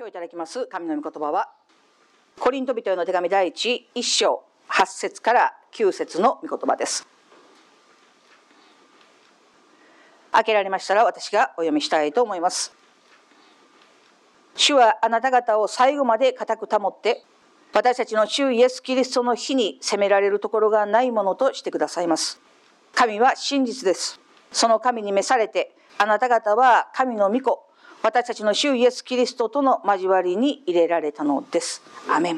今日いただきます神の御言葉はコリント人への手紙第一一章八節から九節の御言葉です。開けられましたら私がお読みしたいと思います。主はあなた方を最後まで固く保って私たちの主イエス・キリストの日に責められるところがないものとしてくださいます。神は真実です。その神に召されてあなた方は神の御子私たちの主イエス・キリストとの交わりに入れられたのです。アメン。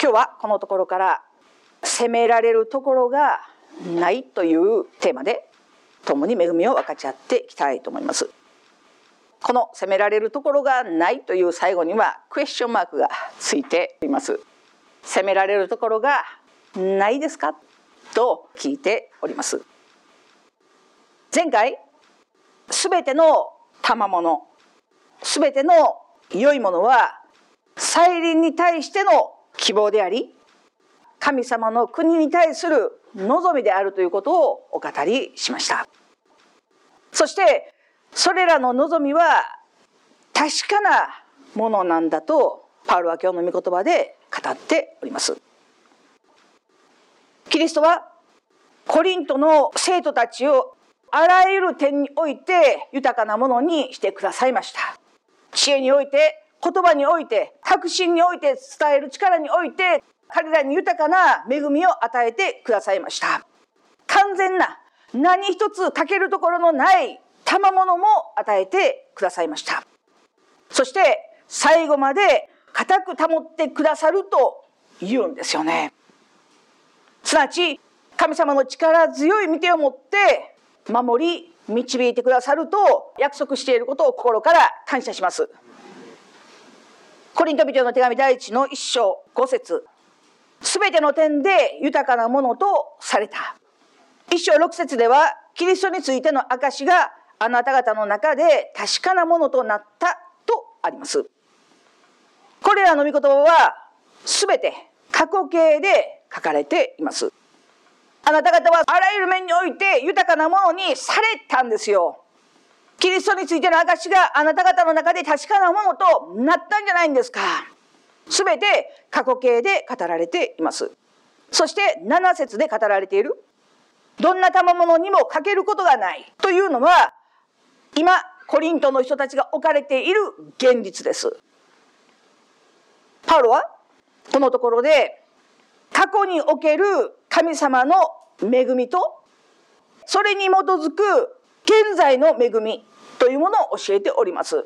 今日はこのところから責められるところがないというテーマで共に恵みを分かち合っていきたいと思います。この責められるところがないという最後にはクエスチョンマークがついています。責められるところがないですか？と聞いております。前回すべての賜物。すべての良いものは再臨に対しての希望であり神様の国に対する望みであるということをお語りしました。そしてそれらの望みは確かなものなんだとパウロは今日の御言葉で語っております。キリストはコリントの生徒たちをあらゆる点において豊かなものにしてくださいました。知恵において、言葉において、確信において、伝える力において、彼らに豊かな恵みを与えてくださいました。完全な何一つ欠けるところのない賜物も与えてくださいました。そして最後まで固く保ってくださると言うんですよね。すなわち神様の力強い見てを持って守り導いてくださると約束していることを心から感謝します。コリント人の手紙第一の一章五節すべての点で豊かなものとされた。一章六節ではキリストについての証があなた方の中で確かなものとなったとあります。これらの御言葉はすべて過去形で書かれています。あなた方はあらゆる面において豊かなものにされたんですよ。キリストについての証があなた方の中で確かなものとなったんじゃないんですか。すべて過去形で語られています。そして7節で語られている。どんな賜物にも欠けることがないというのは今コリントの人たちが置かれている現実です。パウロはこのところで過去における神様の恵みとそれに基づく現在の恵みというものを教えております。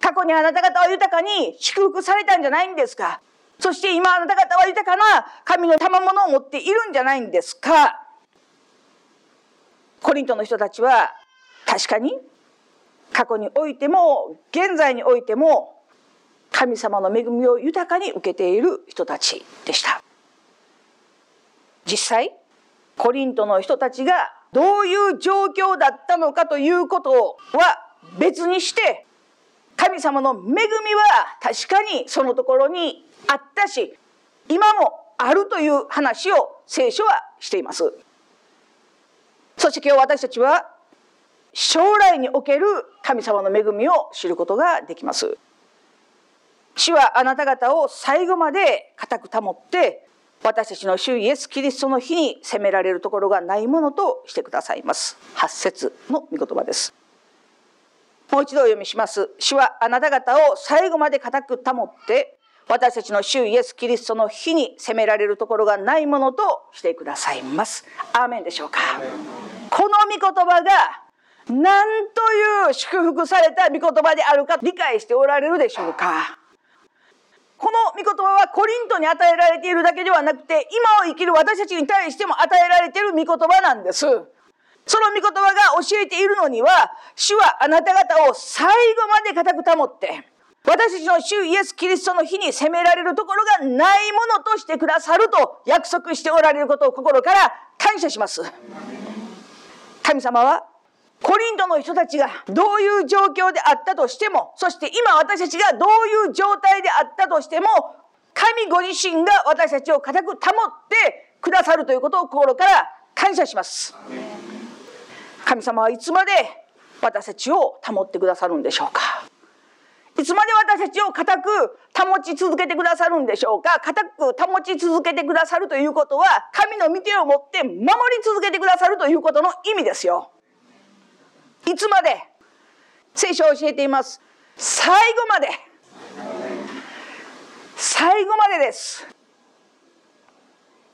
過去にあなた方は豊かに祝福されたんじゃないんですか？そして今あなた方は豊かな神の賜物を持っているんじゃないんですか？コリントの人たちは確かに過去においても現在においても神様の恵みを豊かに受けている人たちでした。実際コリントの人たちがどういう状況だったのかということは別にして神様の恵みは確かにそのところにあったし今もあるという話を聖書はしています。そして今日私たちは将来における神様の恵みを知ることができます。主はあなた方を最後まで固く保って私たちの主イエス・キリストの日に責められるところがないものとしてくださいます。8節の御言葉です。もう一度お読みします。主はあなた方を最後まで固く保って私たちの主イエス・キリストの日に責められるところがないものとしてくださいます。アーメンでしょうか？この御言葉が何という祝福された御言葉であるか理解しておられるでしょうか？この御言葉はコリントに与えられているだけではなくて、今を生きる私たちに対しても与えられている御言葉なんです。その御言葉が教えているのには、主はあなた方を最後まで固く保って、私たちの主イエス・キリストの日に責められるところがないものとしてくださると約束しておられることを心から感謝します。神様はコリントの人たちがどういう状況であったとしても、そして今私たちがどういう状態であったとしても、神ご自身が私たちを固く保ってくださるということを心から感謝します。神様はいつまで私たちを保ってくださるんでしょうか？いつまで私たちを固く保ち続けてくださるんでしょうか？固く保ち続けてくださるということは、神の御手を持って守り続けてくださるということの意味ですよ。いつまで？聖書を教えています。最後まで。最後までです。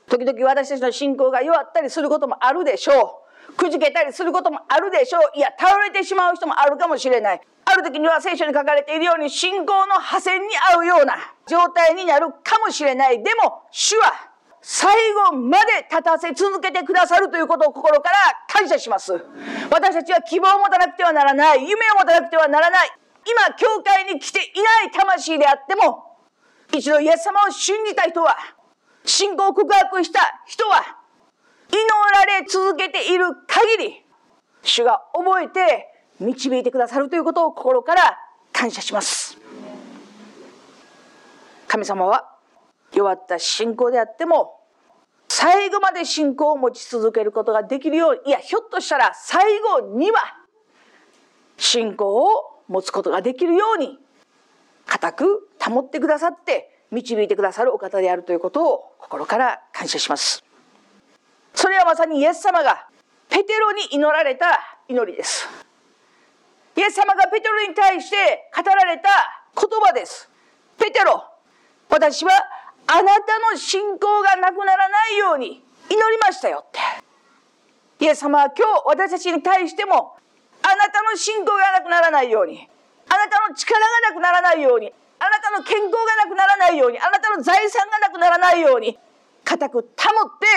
時々私たちの信仰が弱ったりすることもあるでしょう。くじけたりすることもあるでしょう。いや、倒れてしまう人もあるかもしれない。ある時には聖書に書かれているように信仰の破線に合うような状態になるかもしれない。でも、主は最後まで立たせ続けてくださるということを心から感謝します。私たちは希望を持たなくてはならない。夢を持たなくてはならない。今、教会に来ていない魂であっても、一度イエス様を信じた人は、信仰告白した人は、祈られ続けている限り、主が覚えて導いてくださるということを心から感謝します。神様は弱った信仰であっても最後まで信仰を持ち続けることができるようにいやひょっとしたら最後には信仰を持つことができるように固く保ってくださって導いてくださるお方であるということを心から感謝します。それはまさにイエス様がペテロに祈られた祈りです。イエス様がペテロに対して語られた言葉です。ペテロ、私はあなたの信仰がなくならないように祈りましたよって。イエス様は今日私たちに対してもあなたの信仰がなくならないように、あなたの力がなくならないように、あなたの健康がなくならないように、あなたの財産がなくならないように、固く保っ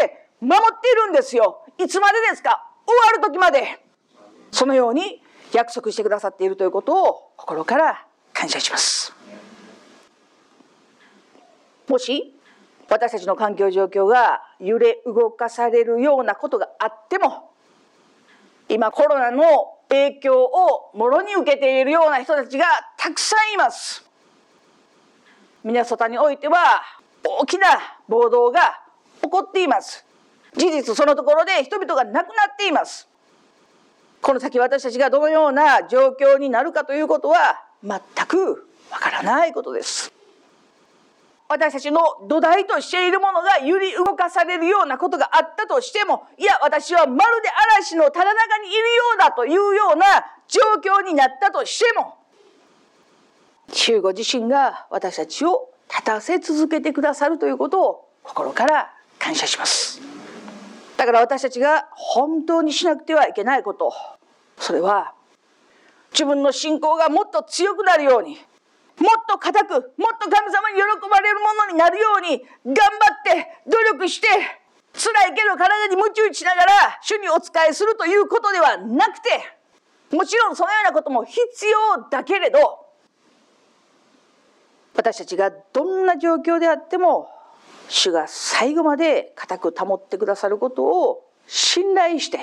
て守っているんですよ。いつまでですか？終わる時まで。そのように約束してくださっているということを心から感謝します。もし私たちの環境状況が揺れ動かされるようなことがあっても今コロナの影響をもろに受けているような人たちがたくさんいます。ミネソタにおいては大きな暴動が起こっています。事実そのところで人々が亡くなっています。この先私たちがどのような状況になるかということは全くわからないことです。私たちの土台としているものが揺り動かされるようなことがあったとしても、いや、私はまるで嵐のただ中にいるようだというような状況になったとしても、主ご自身が私たちを立たせ続けてくださるということを心から感謝します。だから私たちが本当にしなくてはいけないこと、それは自分の信仰がもっと強くなるように、もっと固く、もっと神様に喜ばれるものになるように、頑張って努力して、辛いけど体に夢中しながら主にお仕えするということではなくて、もちろんそのようなことも必要だけれど、私たちがどんな状況であっても、主が最後まで固く保ってくださることを信頼して、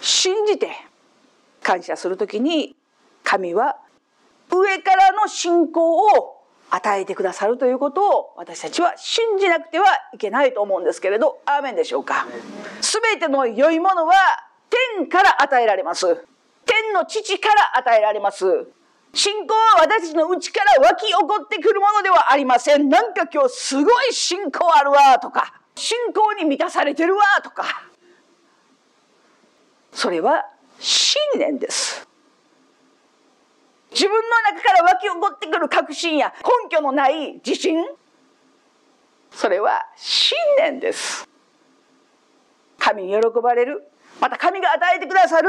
信じて感謝するときに、神は上からの信仰を与えてくださるということを私たちは信じなくてはいけないと思うんですけれど、アーメンでしょうか。すべての良いものは天から与えられます。天の父から与えられます。信仰は私たちの内から湧き起こってくるものではありません。なんか今日すごい信仰あるわとか、信仰に満たされてるわとか。それは信念です。自分の中から湧き起こってくる確信や根拠のない自信。それは信念です。神に喜ばれる。また神が与えてくださる。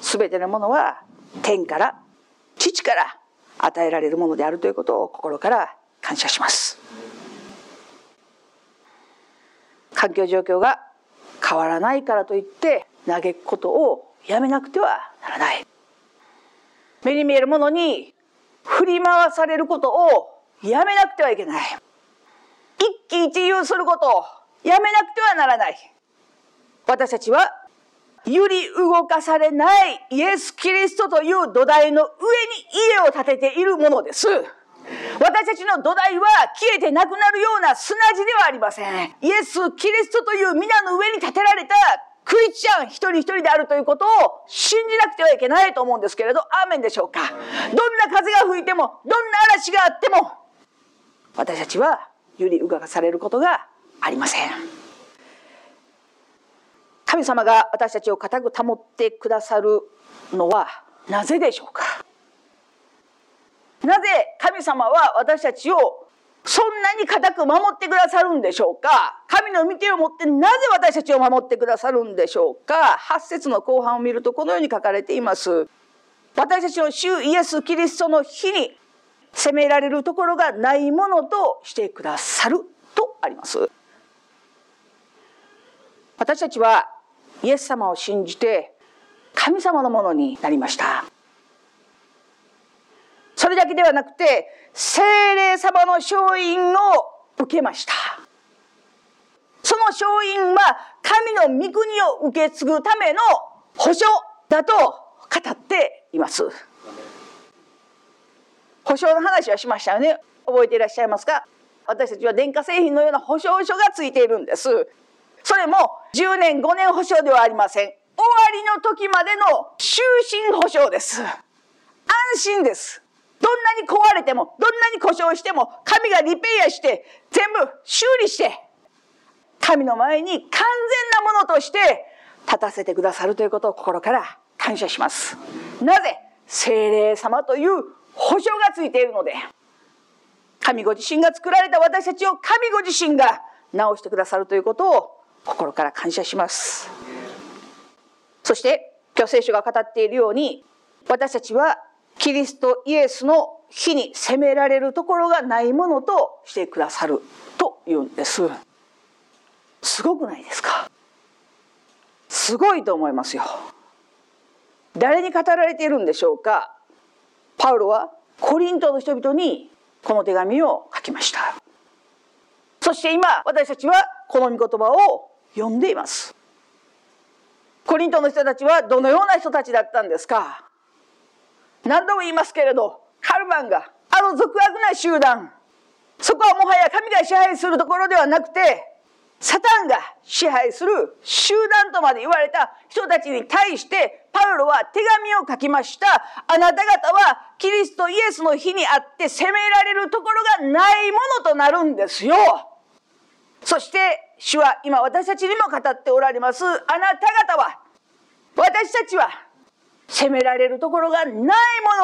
全てのものは天から父から与えられるものであるということを心から感謝します。環境状況が変わらないからといって嘆くことをやめなくてはならない。目に見えるものに振り回されることをやめなくてはいけない。一喜一憂することをやめなくてはならない。私たちは揺り動かされないイエス・キリストという土台の上に家を建てているものです。私たちの土台は消えてなくなるような砂地ではありません。イエス・キリストという皆の上に建てられたクリスチャン一人一人であるということを信じなくてはいけないと思うんですけれど、アーメンでしょうか？どんな風が吹いても、どんな嵐があっても、私たちは揺り動かされることがありません。神様が私たちを固く保ってくださるのはなぜでしょうか？なぜ神様は私たちをそんなに固く守ってくださるんでしょうか？神の御手を持ってなぜ私たちを守ってくださるんでしょうか？八節の後半を見るとこのように書かれています。私たちの主イエス・キリストの日に責められるところがないものとしてくださるとあります。私たちはイエス様を信じて神様のものになりました。それだけではなくて精霊様の勝因を受けました。その勝因は神の御国を受け継ぐための保証だと語っています。保証の話はしましたよね。覚えていらっしゃいますか？私たちは電化製品のような保証書がついているんです。それも10年5年保証ではありません。終わりの時までの終身保証です。安心です。どんなに壊れても、どんなに故障しても、神がリペイアして、全部修理して、神の前に完全なものとして立たせてくださるということを心から感謝します。なぜ精霊様という保証がついているので、神ご自身が作られた私たちを神ご自身が直してくださるということを心から感謝します。そして、今日聖書が語っているように、私たちはキリストイエスの日に責められるところがないものとしてくださるというんです。すごくないですか？すごいと思いますよ。誰に語られているんでしょうか？パウロはコリントの人々にこの手紙を書きました。そして今私たちはこの御言葉を読んでいます。コリントの人たちはどのような人たちだったんですか？何度も言いますけれどカルマンがあの俗悪な集団そこはもはや神が支配するところではなくてサタンが支配する集団とまで言われた人たちに対してパウロは手紙を書きました。あなた方はキリストイエスの日にあって責められるところがないものとなるんですよ。そして主は今私たちにも語っておられます。あなた方は私たちは責められるところがないもの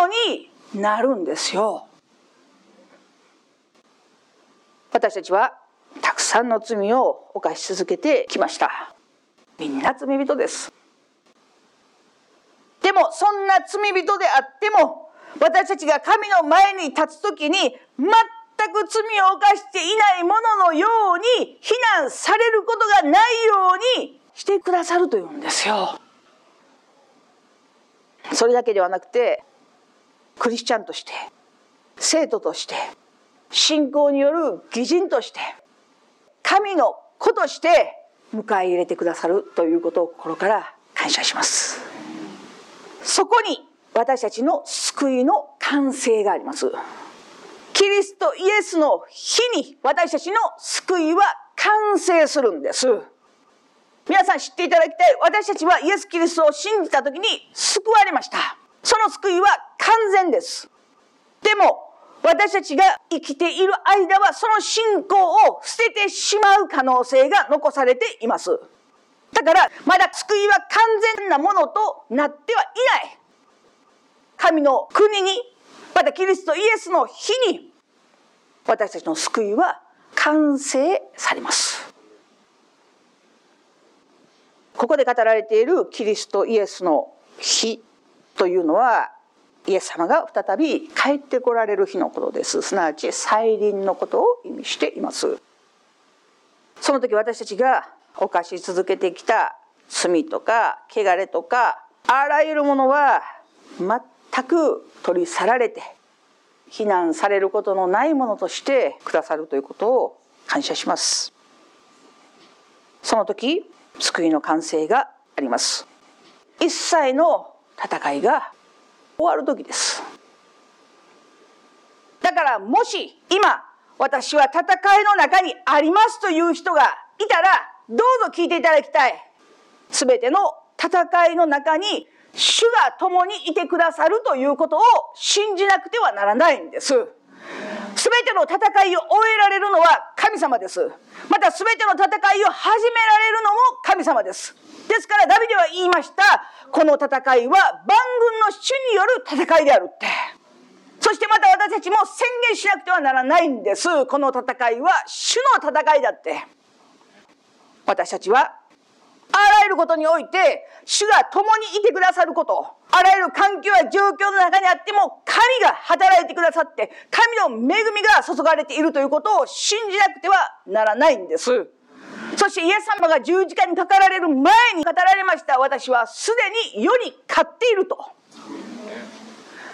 になるんですよ。私たちはたくさんの罪を犯し続けてきました。みんな罪人です。でもそんな罪人であっても私たちが神の前に立つ時に全く罪を犯していないもののように非難されることがないようにしてくださるというんですよ。それだけではなくてクリスチャンとして生徒として信仰による義人として神の子として迎え入れてくださるということを心から感謝します。そこに私たちの救いの完成があります。キリストイエスの日に私たちの救いは完成するんです。皆さん知っていただきたい。私たちはイエス・キリストを信じた時に救われました。その救いは完全です。でも、私たちが生きている間はその信仰を捨ててしまう可能性が残されています。だから、まだ救いは完全なものとなってはいない。神の国に、またキリストイエスの日に、私たちの救いは完成されます。ここで語られているキリストイエスの日というのはイエス様が再び帰ってこられる日のことです。すなわち再臨のことを意味しています。その時私たちが犯し続けてきた罪とか汚れとかあらゆるものは全く取り去られて非難されることのないものとしてくださるということを感謝します。その時救いの完成があります。一切の戦いが終わる時です。だからもし今私は戦いの中にありますという人がいたらどうぞ聞いていただきたい。全ての戦いの中に主が共にいてくださるということを信じなくてはならないんです。全ての戦いを終えられるのは神様です。また全ての戦いを始められるのも神様です。ですからダビデは言いました。この戦いは万軍の主による戦いであるって。そしてまた私たちも宣言しなくてはならないんです。この戦いは主の戦いだって。私たちはあらゆることにおいて主が共にいてくださることあらゆる環境や状況の中にあっても神が働いてくださって神の恵みが注がれているということを信じなくてはならないんです。そしてイエス様が十字架にかかられる前に語られました私はすでに世に勝っていると。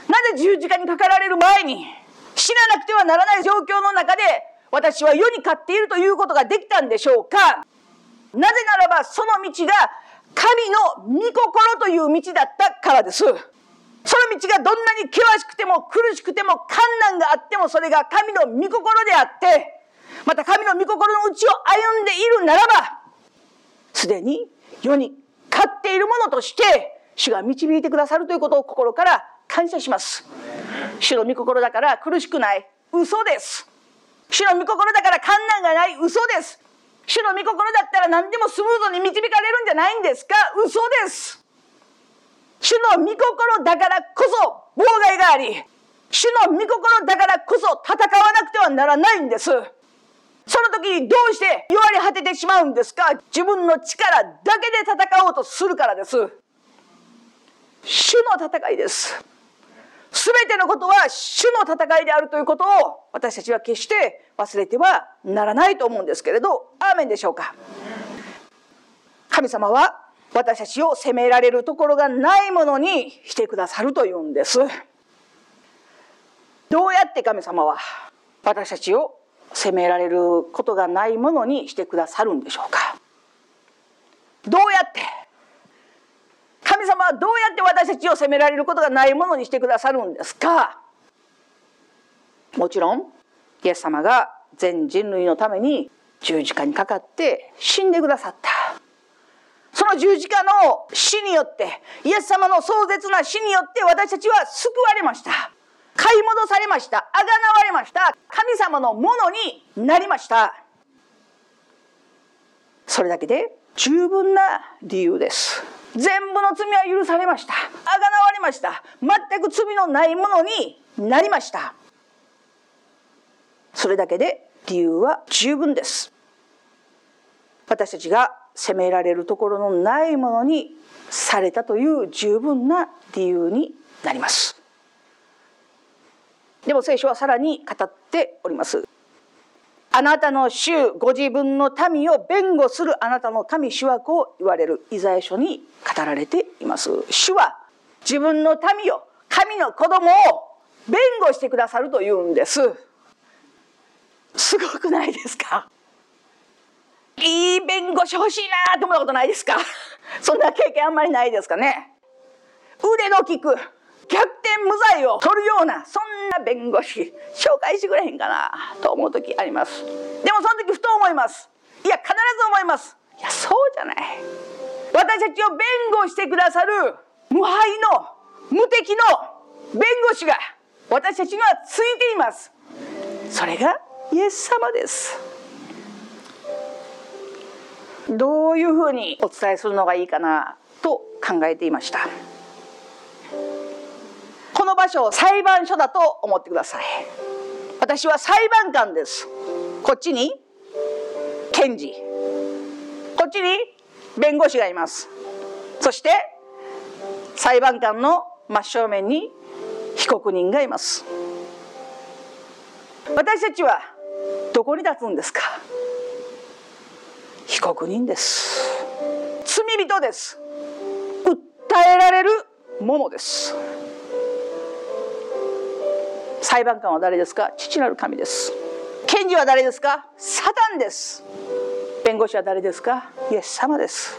なぜ十字架にかかられる前に死ななくてはならない状況の中で私は世に勝っているということができたんでしょうか？なぜならばその道が神の御心という道だったからです。その道がどんなに険しくても苦しくても困難があってもそれが神の御心であってまた神の御心のうちを歩んでいるならばすでに世に勝っているものとして主が導いてくださるということを心から感謝します。主の御心だから苦しくない嘘です。主の御心だから困難がない嘘です。主の御心だったら何でもスムーズに導かれるんじゃないんですか？嘘です。主の御心だからこそ妨害があり主の御心だからこそ戦わなくてはならないんです。その時にどうして弱り果ててしまうんですか？自分の力だけで戦おうとするからです。主の戦いです。全てのことは主の戦いであるということを私たちは決して忘れてはならないと思うんですけれどアーメンでしょうか。神様は私たちを責められるところがないものにしてくださるというんです。どうやって神様は私たちを責められることがないものにしてくださるんでしょうか。どうやって神様はどうやって私たちを責められることがないものにしてくださるんですか？もちろんイエス様が全人類のために十字架にかかって死んでくださった。その十字架の死によってイエス様の壮絶な死によって私たちは救われました。買い戻されました。あがなわれました。神様のものになりました。それだけで十分な理由です。全部の罪は許されました。あがなわれました。全く罪のないものになりました。それだけで理由は十分です。私たちが責められるところのないものにされたという十分な理由になります。でも聖書はさらに語っております。あなたの主ご自分の民を弁護するあなたの神主枠を言われる。イザヤ書に語られています。主は自分の民を神の子供を弁護してくださるというんです。すごくないですか？いい弁護士欲しいなと思ったことないですか？そんな経験あんまりないですかね？腕の利く逆転無罪を取るようなそんな弁護士紹介してくれへんかなと思う時あります。でもその時ふと思います。いや必ず思います。いやそうじゃない。私たちを弁護してくださる無敗の無敵の弁護士が私たちにはついています。それがイエス様です。どういうふうにお伝えするのがいいかなと考えていました。この場所を裁判所だと思ってください。私は裁判官です。こっちに検事。こっちに弁護士がいます。そして裁判官の真正面に被告人がいます。私たちはどこに立つんですか？被告人です。罪人です。訴えられるものです。裁判官は誰ですか？父なる神です検事は誰ですか？サタンです弁護士は誰ですか？イエス様です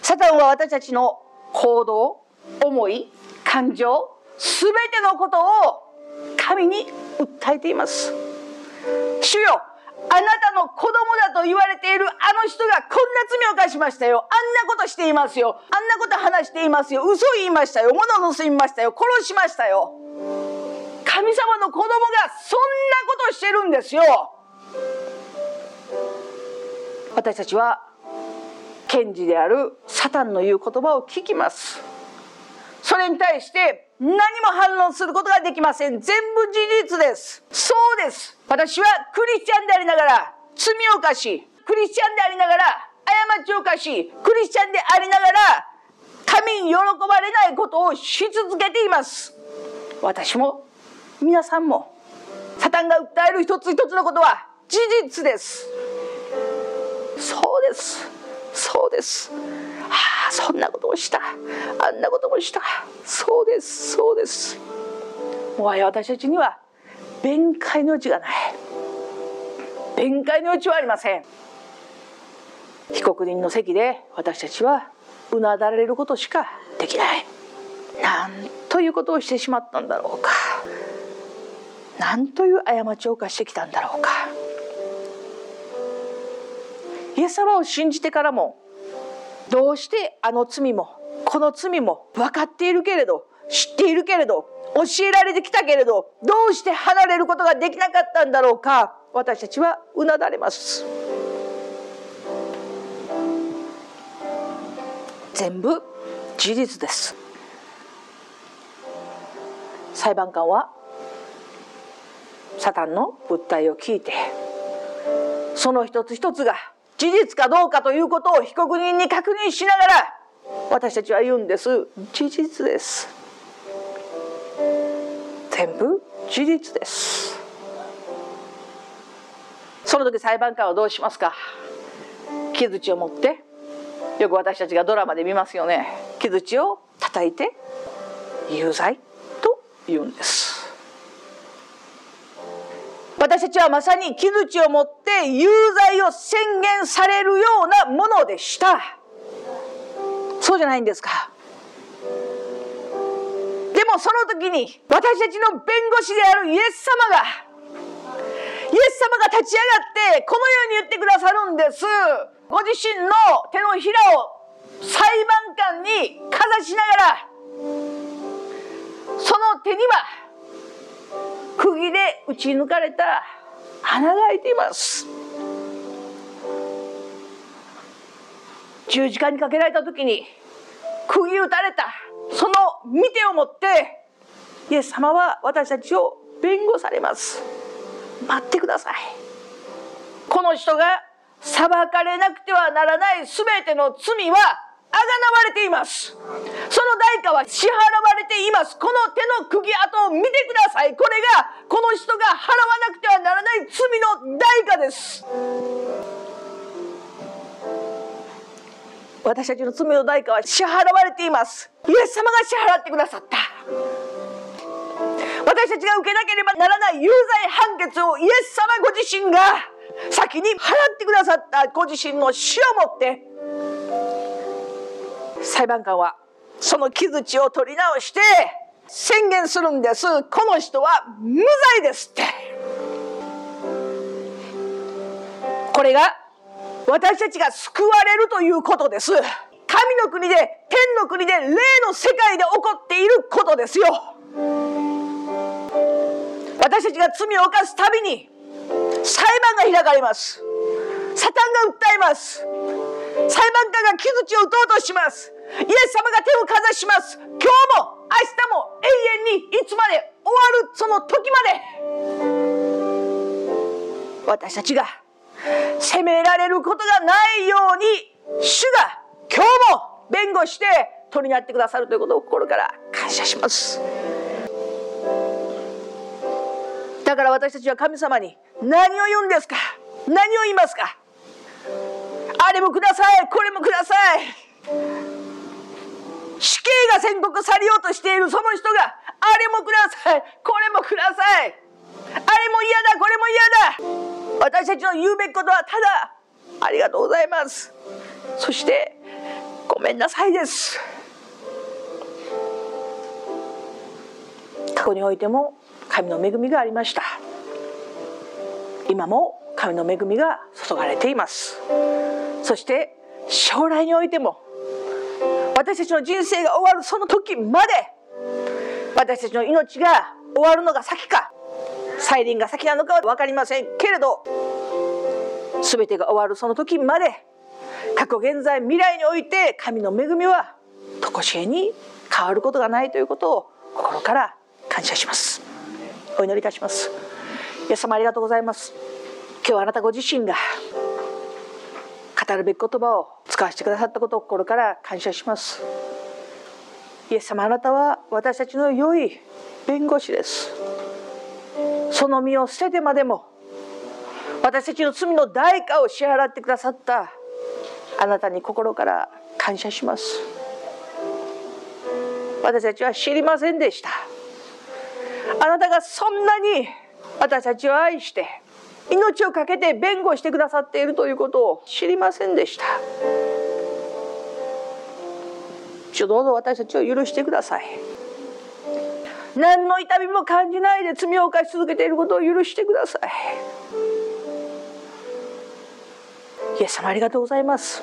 サタンは私たちの行動思い感情すべてのことを神に訴えています主よあなたの子供だと言われているあの人がこんな罪を犯しましたよ。あんなことしていますよ。あんなこと話していますよ。嘘言いましたよ。物盗みましたよ。殺しましたよ。神様の子供がそんなことしてるんですよ。私たちは検事であるサタンの言う言葉を聞きます。それに対して何も反論することができません。全部事実です。そうです。私はクリスチャンでありながら罪を犯し、クリスチャンでありながら過ちを犯し、クリスチャンでありながら神に喜ばれないことをし続けています。私も皆さんもサタンが訴える一つ一つのことは事実です。そうです。そうです。ああそんなことをした。あんなこともした。そうです。そうです。もはや私たちには弁解の余地がない。弁解の余地はありません。被告人の席で私たちはうなだれることしかできない。なんということをしてしまったんだろうか。なんという過ちを犯してきたんだろうか。イエス様を信じてからもどうしてあの罪もこの罪も分かっているけれど知っているけれど教えられてきたけれどどうして離れることができなかったんだろうか。私たちはうなだれます。全部事実です。裁判官はサタンの訴えを聞いてその一つ一つが事実かどうかということを被告人に確認しながら私たちは言うんです。事実です。全部事実です。その時裁判官はどうしますか？木槌を持ってよく私たちがドラマで見ますよね。木槌を叩いて有罪と言うんです。私たちはまさに木槌を持って有罪を宣言されるようなものでした。そうじゃないんですか。でもその時に私たちの弁護士であるイエス様がイエス様が立ち上がってこのように言ってくださるんです。ご自身の手のひらを裁判官にかざしながらその手には釘で打ち抜かれた穴が開いています。十字架にかけられた時に釘打たれた。その見てをもってイエス様は私たちを弁護されます。待ってください。この人が裁かれなくてはならない全ての罪はがなわれています。その代価は支払われています。この手の釘跡を見てください。これがこの人が払わなくてはならない罪の代価です。私たちの罪の代価は支払われています。イエス様が支払ってくださった。私たちが受けなければならない有罪判決をイエス様ご自身が先に払ってくださったご自身の死をもって裁判官はその木槌を取り直して宣言するんです。この人は無罪ですって。これが私たちが救われるということです。神の国で天の国で霊の世界で起こっていることですよ。私たちが罪を犯すたびに裁判が開かれます。サタンが訴えます。裁判官が木槌を打とうとします。イエス様が手をかざします。今日も明日も永遠にいつまで終わるその時まで。私たちが責められることがないように主が今日も弁護して取りになってくださるということを心から感謝します。だから私たちは神様に何を言うんですか？何を言いますか？あれもくださいこれもください。死刑が宣告されようとしているその人があれもください。これもください。あれも嫌だ。これも嫌だ。私たちの言うべきことはただありがとうございます。そしてごめんなさいです。過去においても神の恵みがありました。今も神の恵みが注がれています。そして将来においても私たちの人生が終わるその時まで私たちの命が終わるのが先か再臨が先なのかは分かりませんけれど全てが終わるその時まで過去現在未来において神の恵みは常しえに変わることがないということを心から感謝します。お祈りいたします。イエス様ありがとうございます。今日あなたご自身が語るべき言葉を使わせてくださったことを心から感謝します。イエス様あなたは私たちの良い弁護士です。その身を捨ててまでも私たちの罪の代価を支払ってくださったあなたに心から感謝します。私たちは知りませんでした。あなたがそんなに私たちを愛して命を懸けて弁護してくださっているということを知りませんでした。主どうぞ私たちを許してください。何の痛みも感じないで罪を犯し続けていることを許してください。イエス様ありがとうございます。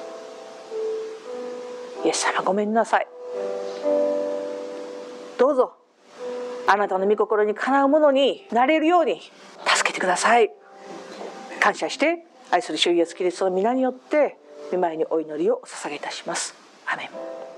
イエス様ごめんなさい。どうぞ。あなたの御心にかなうものになれるように助けてください。感謝して愛する主イエスキリストの皆によって御前にお祈りをお捧げいたします。アメン。